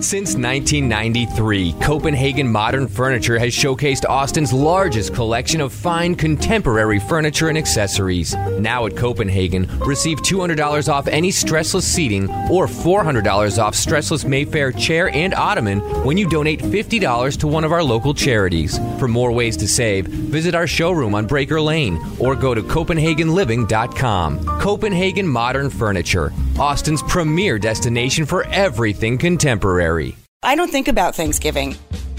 Since 1993, Copenhagen Modern Furniture has showcased Austin's largest collection of fine contemporary furniture and accessories. Now at Copenhagen, receive $200 off any stressless seating or $400 off stressless Mayfair chair and ottoman when you donate $50 to one of our local charities. For more ways to save, visit our showroom on Breaker Lane or go to CopenhagenLiving.com. Copenhagen Modern Furniture, Austin's premier destination for everything contemporary. I don't think about Thanksgiving.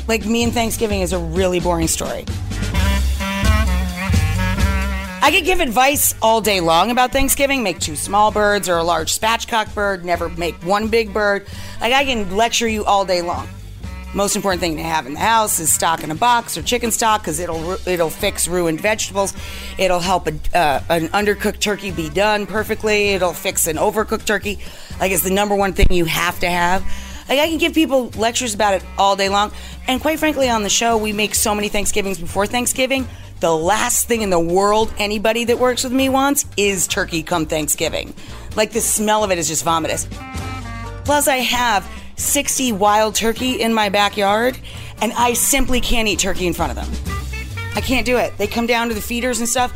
Like, me and Thanksgiving is a really boring story. I could give advice all day long about Thanksgiving make two small birds or a large spatchcock bird, never make one big bird. Like, I can lecture you all day long. Most important thing to have in the house is stock in a box or chicken stock because it'll it'll fix ruined vegetables. It'll help a, uh, an undercooked turkey be done perfectly. It'll fix an overcooked turkey. Like it's the number one thing you have to have. Like I can give people lectures about it all day long. And quite frankly, on the show, we make so many Thanksgivings before Thanksgiving. The last thing in the world anybody that works with me wants is turkey come Thanksgiving. Like the smell of it is just vomitous. Plus, I have 60 wild turkey in my backyard, and I simply can't eat turkey in front of them. I can't do it. They come down to the feeders and stuff.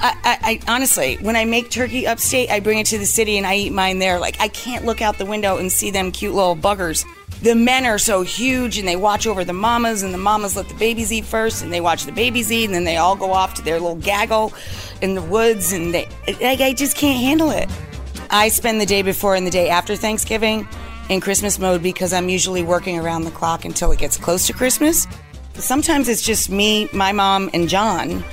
I, I, I, honestly, when I make turkey upstate, I bring it to the city and I eat mine there. Like I can't look out the window and see them cute little buggers. The men are so huge and they watch over the mamas, and the mamas let the babies eat first, and they watch the babies eat, and then they all go off to their little gaggle in the woods, and they like I just can't handle it. I spend the day before and the day after Thanksgiving in Christmas mode because I'm usually working around the clock until it gets close to Christmas. Sometimes it's just me, my mom, and John.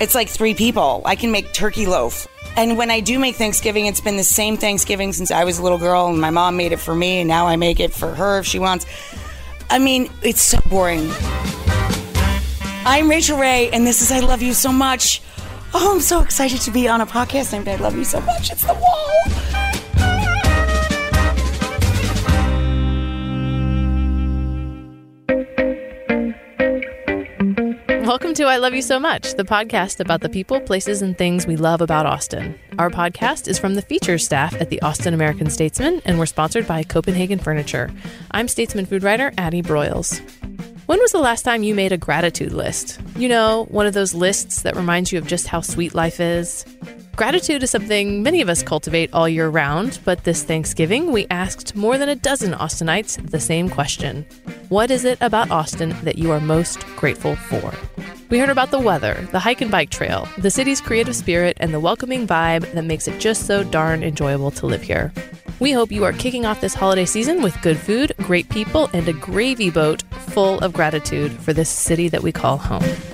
It's like three people. I can make turkey loaf. And when I do make Thanksgiving, it's been the same Thanksgiving since I was a little girl, and my mom made it for me, and now I make it for her if she wants. I mean, it's so boring. I'm Rachael Ray, and this is I Love You So Much. Oh, I'm so excited to be on a podcast named I Love You So Much. It's the wall. Welcome to I Love You So Much, the podcast about the people, places, and things we love about Austin. Our podcast is from the features staff at the Austin American Statesman, and we're sponsored by Copenhagen Furniture. I'm Statesman food writer Addie Broyles. When was the last time you made a gratitude list? You know, one of those lists that reminds you of just how sweet life is? Gratitude is something many of us cultivate all year round, but this Thanksgiving we asked more than a dozen Austinites the same question What is it about Austin that you are most grateful for? We heard about the weather, the hike and bike trail, the city's creative spirit, and the welcoming vibe that makes it just so darn enjoyable to live here. We hope you are kicking off this holiday season with good food, great people, and a gravy boat full of gratitude for this city that we call home.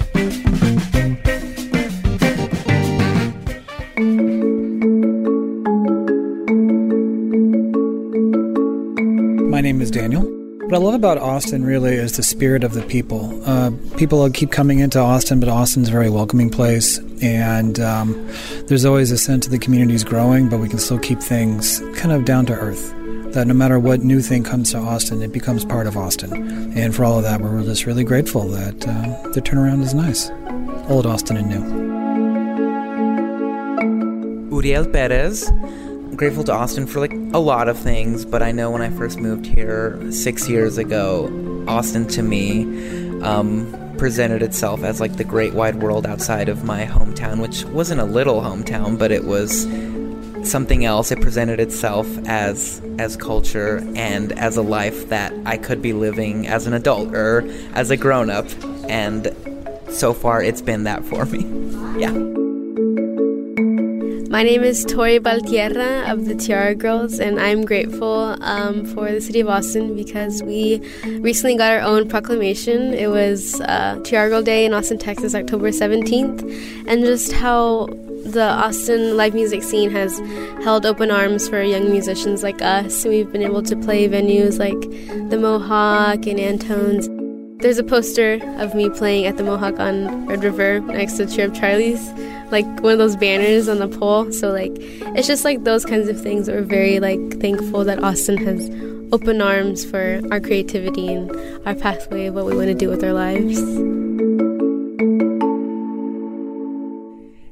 Daniel. What I love about Austin really is the spirit of the people. Uh, people keep coming into Austin, but Austin's a very welcoming place, and um, there's always a sense of the community is growing, but we can still keep things kind of down to earth. That no matter what new thing comes to Austin, it becomes part of Austin. And for all of that, we're just really grateful that uh, the turnaround is nice. Old Austin and new. Uriel Perez. Grateful to Austin for like a lot of things, but I know when I first moved here six years ago, Austin to me um, presented itself as like the great wide world outside of my hometown, which wasn't a little hometown, but it was something else. It presented itself as as culture and as a life that I could be living as an adult or as a grown up, and so far it's been that for me. Yeah. My name is Tori Baltierra of the Tiarra Girls, and I'm grateful um, for the city of Austin because we recently got our own proclamation. It was uh, Tiarra Girl Day in Austin, Texas, October 17th, and just how the Austin live music scene has held open arms for young musicians like us. We've been able to play venues like the Mohawk and Antone's. There's a poster of me playing at the Mohawk on Red River next to Cheer Up Charlie's, like one of those banners on the pole. So like it's just like those kinds of things. We're very like thankful that Austin has open arms for our creativity and our pathway of what we want to do with our lives.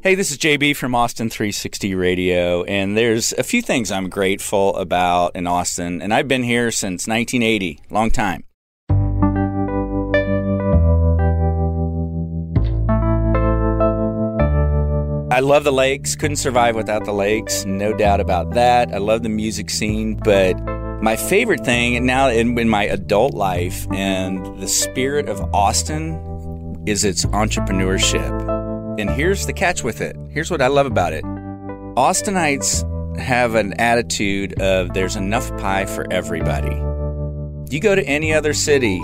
Hey, this is JB from Austin 360 Radio, and there's a few things I'm grateful about in Austin, and I've been here since 1980, long time. I love the lakes, couldn't survive without the lakes, no doubt about that. I love the music scene, but my favorite thing now in, in my adult life and the spirit of Austin is its entrepreneurship. And here's the catch with it. Here's what I love about it. Austinites have an attitude of there's enough pie for everybody. You go to any other city,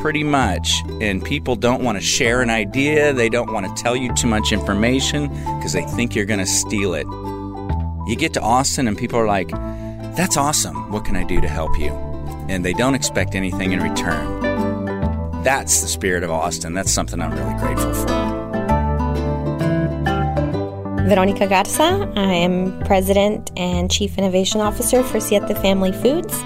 pretty much, and people don't want to share an idea, they don't want to tell you too much information because they think you're going to steal it. You get to Austin and people are like, that's awesome. What can I do to help you? And they don't expect anything in return. That's the spirit of Austin. That's something I'm really grateful for. Veronica Garza. I am President and Chief Innovation Officer for Siete Family Foods.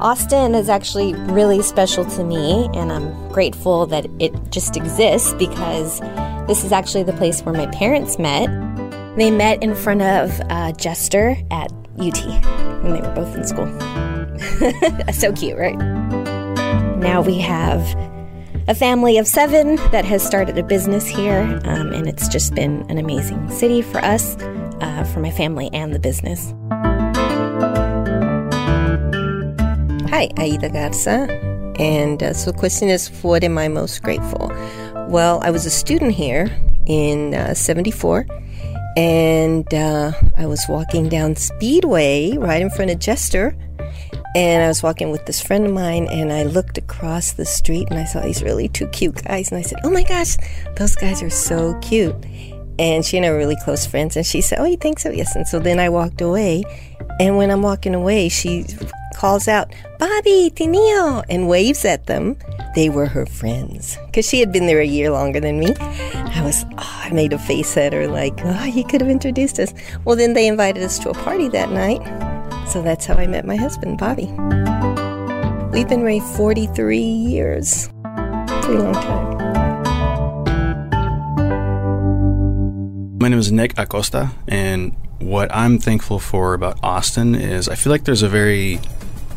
Austin is actually really special to me, and I'm grateful that it just exists because this is actually the place where my parents met. They met in front of uh, Jester at UT when they were both in school. so cute, right? Now we have a family of seven that has started a business here, um, and it's just been an amazing city for us, uh, for my family, and the business. Hi, Aida Garza. And uh, so the question is, what am I most grateful? Well, I was a student here in uh, 74, and uh, I was walking down Speedway right in front of Jester and I was walking with this friend of mine, and I looked across the street and I saw these really two cute guys. And I said, Oh my gosh, those guys are so cute. And she and I were really close friends. And she said, Oh, you think so? Yes. And so then I walked away. And when I'm walking away, she calls out, Bobby, Tinio, and waves at them. They were her friends because she had been there a year longer than me. I was, oh, I made a face at her like, oh, you could have introduced us. Well, then they invited us to a party that night. So that's how I met my husband, Bobby. We've been married 43 years. Pretty long time. My name is Nick Acosta, and what I'm thankful for about Austin is I feel like there's a very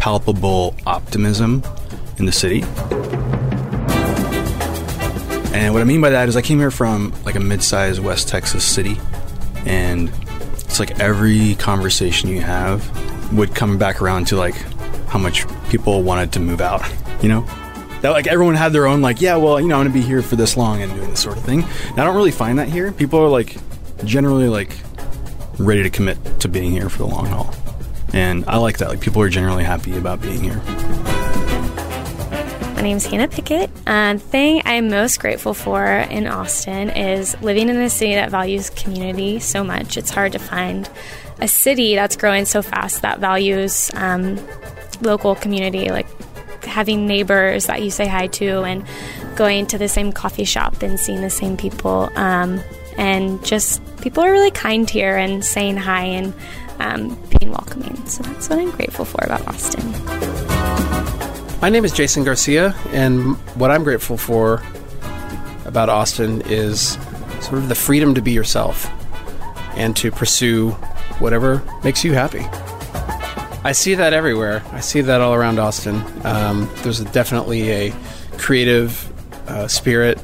palpable optimism in the city. And what I mean by that is I came here from like a mid-sized West Texas city, and it's like every conversation you have would come back around to like how much people wanted to move out, you know? That like everyone had their own like, yeah, well, you know, I'm gonna be here for this long and doing this sort of thing. And I don't really find that here. People are like generally like ready to commit to being here for the long haul. And I like that. Like people are generally happy about being here. My name's Hannah Pickett. The thing I'm most grateful for in Austin is living in a city that values community so much. It's hard to find a city that's growing so fast that values um, local community, like having neighbors that you say hi to and going to the same coffee shop and seeing the same people. Um, and just people are really kind here and saying hi and um, being welcoming. So that's what I'm grateful for about Austin. My name is Jason Garcia, and what I'm grateful for about Austin is sort of the freedom to be yourself and to pursue whatever makes you happy. I see that everywhere. I see that all around Austin. Um, there's definitely a creative uh, spirit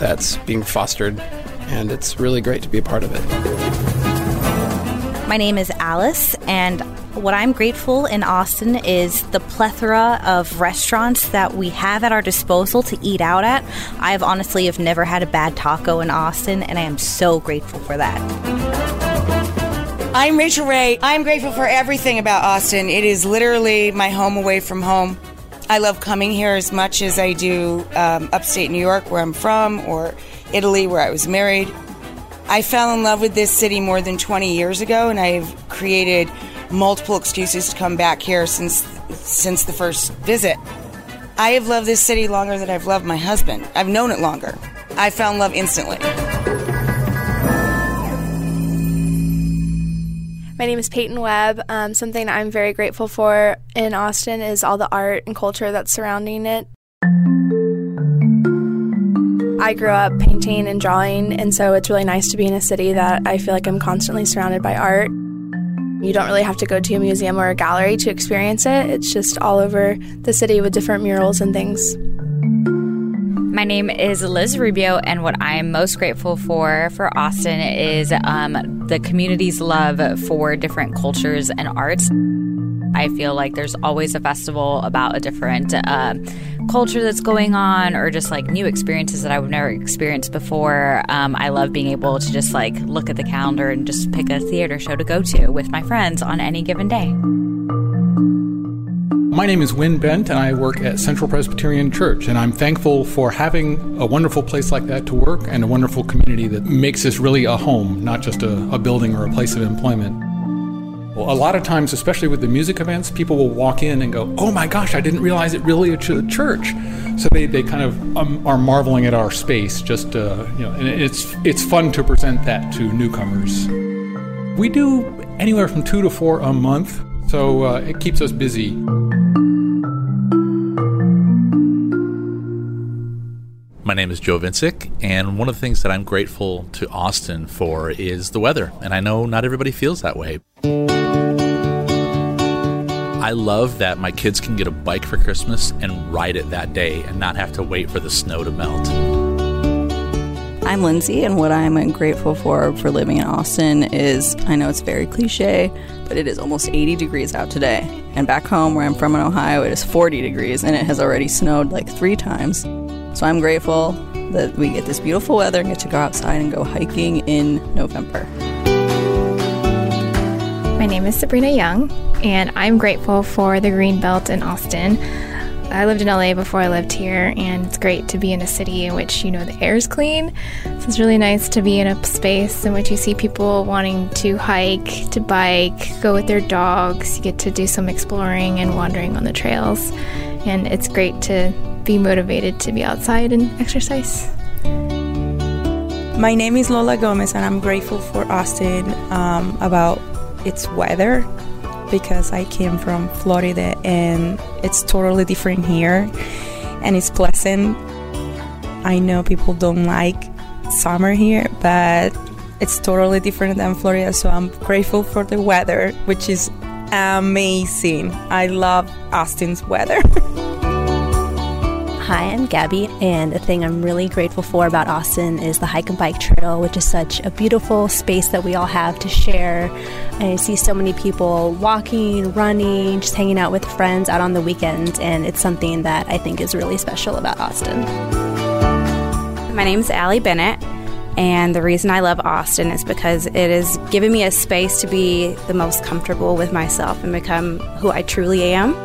that's being fostered, and it's really great to be a part of it. My name is Alice, and what I'm grateful in Austin is the plethora of restaurants that we have at our disposal to eat out at. I've honestly have never had a bad taco in Austin, and I am so grateful for that. I'm Rachael Ray. I'm grateful for everything about Austin. It is literally my home away from home. I love coming here as much as I do um, upstate New York, where I'm from, or Italy, where I was married. I fell in love with this city more than 20 years ago, and I've created multiple excuses to come back here since since the first visit. I have loved this city longer than I've loved my husband. I've known it longer. I fell in love instantly. My name is Peyton Webb. Um, something I'm very grateful for in Austin is all the art and culture that's surrounding it. I grew up painting and drawing, and so it's really nice to be in a city that I feel like I'm constantly surrounded by art. You don't really have to go to a museum or a gallery to experience it, it's just all over the city with different murals and things. My name is Liz Rubio, and what I'm most grateful for for Austin is um, the community's love for different cultures and arts. I feel like there's always a festival about a different uh, culture that's going on or just like new experiences that I've never experienced before. Um, I love being able to just like look at the calendar and just pick a theater show to go to with my friends on any given day. My name is Win Bent, and I work at Central Presbyterian Church. And I'm thankful for having a wonderful place like that to work and a wonderful community that makes this really a home, not just a, a building or a place of employment. Well, a lot of times, especially with the music events, people will walk in and go, "Oh my gosh, I didn't realize it really a church." So they, they kind of um, are marveling at our space. Just uh, you know, and it's it's fun to present that to newcomers. We do anywhere from two to four a month, so uh, it keeps us busy. My name is Joe Vincic, and one of the things that I'm grateful to Austin for is the weather. And I know not everybody feels that way. I love that my kids can get a bike for Christmas and ride it that day and not have to wait for the snow to melt. I'm Lindsay, and what I'm grateful for for living in Austin is I know it's very cliche, but it is almost 80 degrees out today. And back home, where I'm from in Ohio, it is 40 degrees, and it has already snowed like three times. So I'm grateful that we get this beautiful weather and get to go outside and go hiking in November. My name is Sabrina Young, and I'm grateful for the Green Belt in Austin. I lived in LA before I lived here, and it's great to be in a city in which you know the air is clean. So it's really nice to be in a space in which you see people wanting to hike, to bike, go with their dogs. You get to do some exploring and wandering on the trails, and it's great to be motivated to be outside and exercise. My name is Lola Gomez, and I'm grateful for Austin um, about its weather because I came from Florida and it's totally different here and it's pleasant. I know people don't like summer here, but it's totally different than Florida, so I'm grateful for the weather, which is amazing. I love Austin's weather. Hi, I'm Gabby, and the thing I'm really grateful for about Austin is the hike and bike trail, which is such a beautiful space that we all have to share. I see so many people walking, running, just hanging out with friends out on the weekends, and it's something that I think is really special about Austin. My name is Allie Bennett, and the reason I love Austin is because it has given me a space to be the most comfortable with myself and become who I truly am.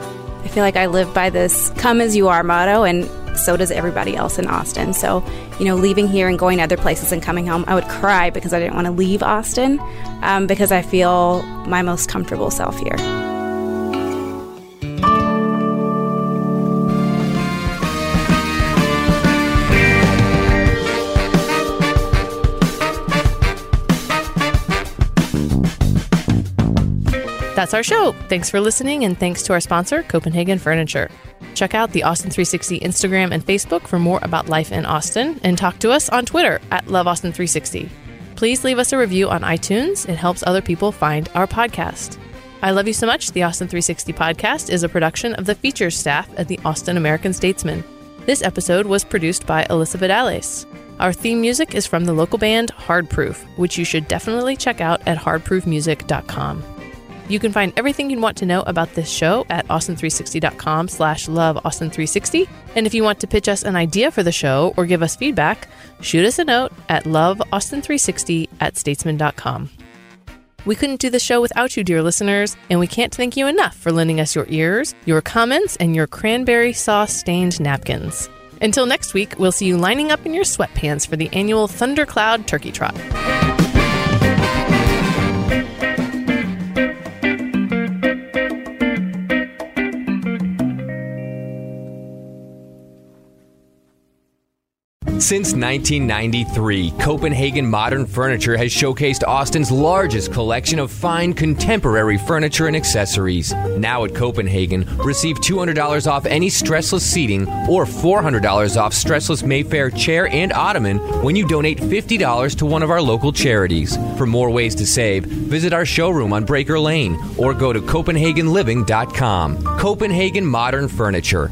I feel like I live by this come as you are motto, and so does everybody else in Austin. So, you know, leaving here and going to other places and coming home, I would cry because I didn't want to leave Austin um, because I feel my most comfortable self here. That's our show. Thanks for listening, and thanks to our sponsor, Copenhagen Furniture. Check out the Austin 360 Instagram and Facebook for more about life in Austin, and talk to us on Twitter at LoveAustin360. Please leave us a review on iTunes. It helps other people find our podcast. I Love You So Much, the Austin 360 podcast, is a production of the features staff at the Austin American Statesman. This episode was produced by Alyssa Vidales. Our theme music is from the local band Hardproof, which you should definitely check out at hardproofmusic.com. You can find everything you want to know about this show at austin360.com slash love austin360. And if you want to pitch us an idea for the show or give us feedback, shoot us a note at loveaustin360 at statesman.com. We couldn't do the show without you, dear listeners, and we can't thank you enough for lending us your ears, your comments, and your cranberry sauce stained napkins. Until next week, we'll see you lining up in your sweatpants for the annual Thundercloud Turkey Trot. Since 1993, Copenhagen Modern Furniture has showcased Austin's largest collection of fine contemporary furniture and accessories. Now at Copenhagen, receive $200 off any stressless seating or $400 off stressless Mayfair chair and ottoman when you donate $50 to one of our local charities. For more ways to save, visit our showroom on Breaker Lane or go to CopenhagenLiving.com. Copenhagen Modern Furniture,